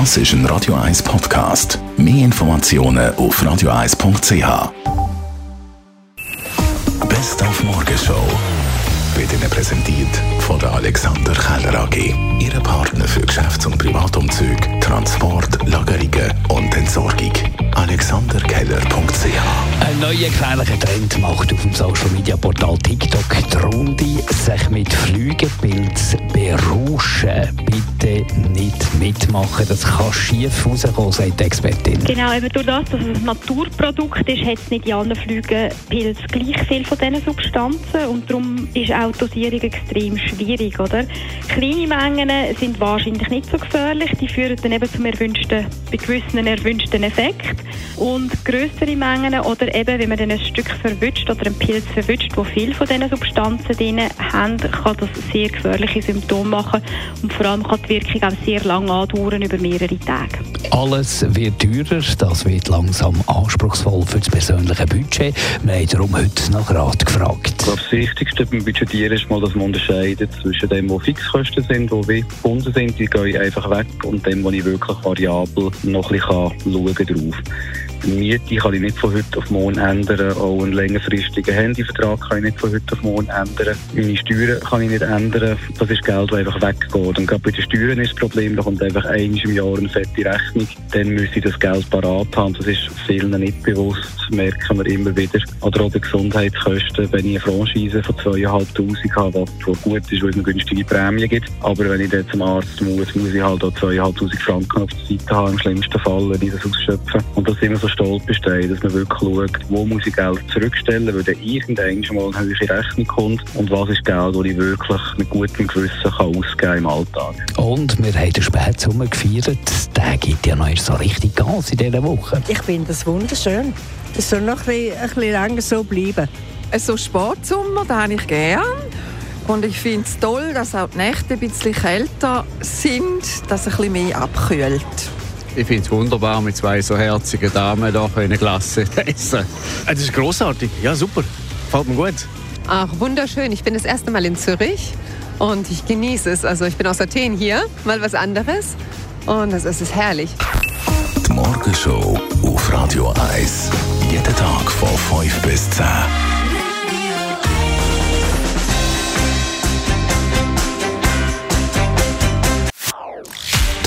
Das ist ein Radio 1 Podcast. Mehr Informationen auf radio1.ch. Best auf Morgenshow wird Ihnen präsentiert von der Alexander Keller AG. Ihre Partner für Geschäfts- und Privatumzug, Transport, Lagerungen und Entsorgung. AlexanderKeller.ch Ein neuer gefährlicher Trend macht auf dem Social Media Portal TikTok die Runde, sich mit Flügelpilz berauschen. Mitmachen, das kann schief rauskommen, sagt die Expertin. Genau, eben durch das, dass es ein Naturprodukt ist, hat es nicht in allen Flügelpilzen gleich viel von diesen Substanzen. Und darum ist auch die Dosierung extrem schwierig, oder? Kleine Mengen sind wahrscheinlich nicht so gefährlich, die führen dann eben zum erwünschten, bei gewissen erwünschten Effekt. Und größere Mengen oder eben, wenn man dann ein Stück verwünscht oder einen Pilz verwünscht, wo viel von diesen Substanzen drin haben, kann das sehr gefährliche Symptome machen. Und vor allem kann die Wirkung auch sehr lange andauern, über mehrere Tage. Alles wird teurer, das wird langsam anspruchsvoll für das persönliche Budget. Wir haben darum heute nach Rat gefragt. Ich glaube, das Wichtigste beim Budgetieren ist mal, dass man unterscheidet zwischen dem, wo Fixkosten sind, die gebunden sind, die gehen einfach weg, und dem, wo ich wirklich variabel noch ein bisschen schauen kann. Miete kann ich nicht von heute auf morgen ändern. Auch einen längerfristigen Handyvertrag kann ich nicht von heute auf morgen ändern. Meine Steuern kann ich nicht ändern. Das ist Geld, das einfach weggeht. Und gerade bei den Steuern ist das Problem, da kommt einfach einmal im Jahr eine fette Rechnung. Dann müsste ich das Geld parat haben. Das ist vielen nicht bewusst. Das merken wir immer wieder. Oder auch die Gesundheitskosten, wenn ich eine Franchise von 2'500 habe, was gut ist, weil es eine günstige Prämie gibt. Aber wenn ich dann zum Arzt muss, muss ich halt auch 2'500 Franken auf der Seite haben, im schlimmsten Fall, wenn ich das ausschöpfe. Und das sind wir so Stolpersteine, dass man wirklich schaut, wo muss ich Geld zurückstellen, weil dann irgendwann schon mal eine höhere Rechnung kommt und was ist Geld, das ich wirklich mit gutem Gewissen kann ausgeben im Alltag. Und wir haben den Spätsommer gefeiert. Der gibt ja noch so richtig Gas in dieser Woche. Ich finde das wunderschön. Es soll noch ein bisschen, ein bisschen länger so bleiben. So Sportsommer, den habe ich gern. Und ich finde es toll, dass auch die Nächte ein bisschen kälter sind, dass es ein bisschen mehr abkühlt. Ich finde es wunderbar, mit zwei so herzigen Damen hier eine Klasse essen. Das ist großartig. Ja, super. Gefällt mir gut. Ach, wunderschön. Ich bin das erste Mal in Zürich und ich genieße es. Also ich bin aus Athen hier, mal was anderes. Und es ist herrlich. Die Morgenshow auf Radio 1. Jeden Tag von 5 bis 10.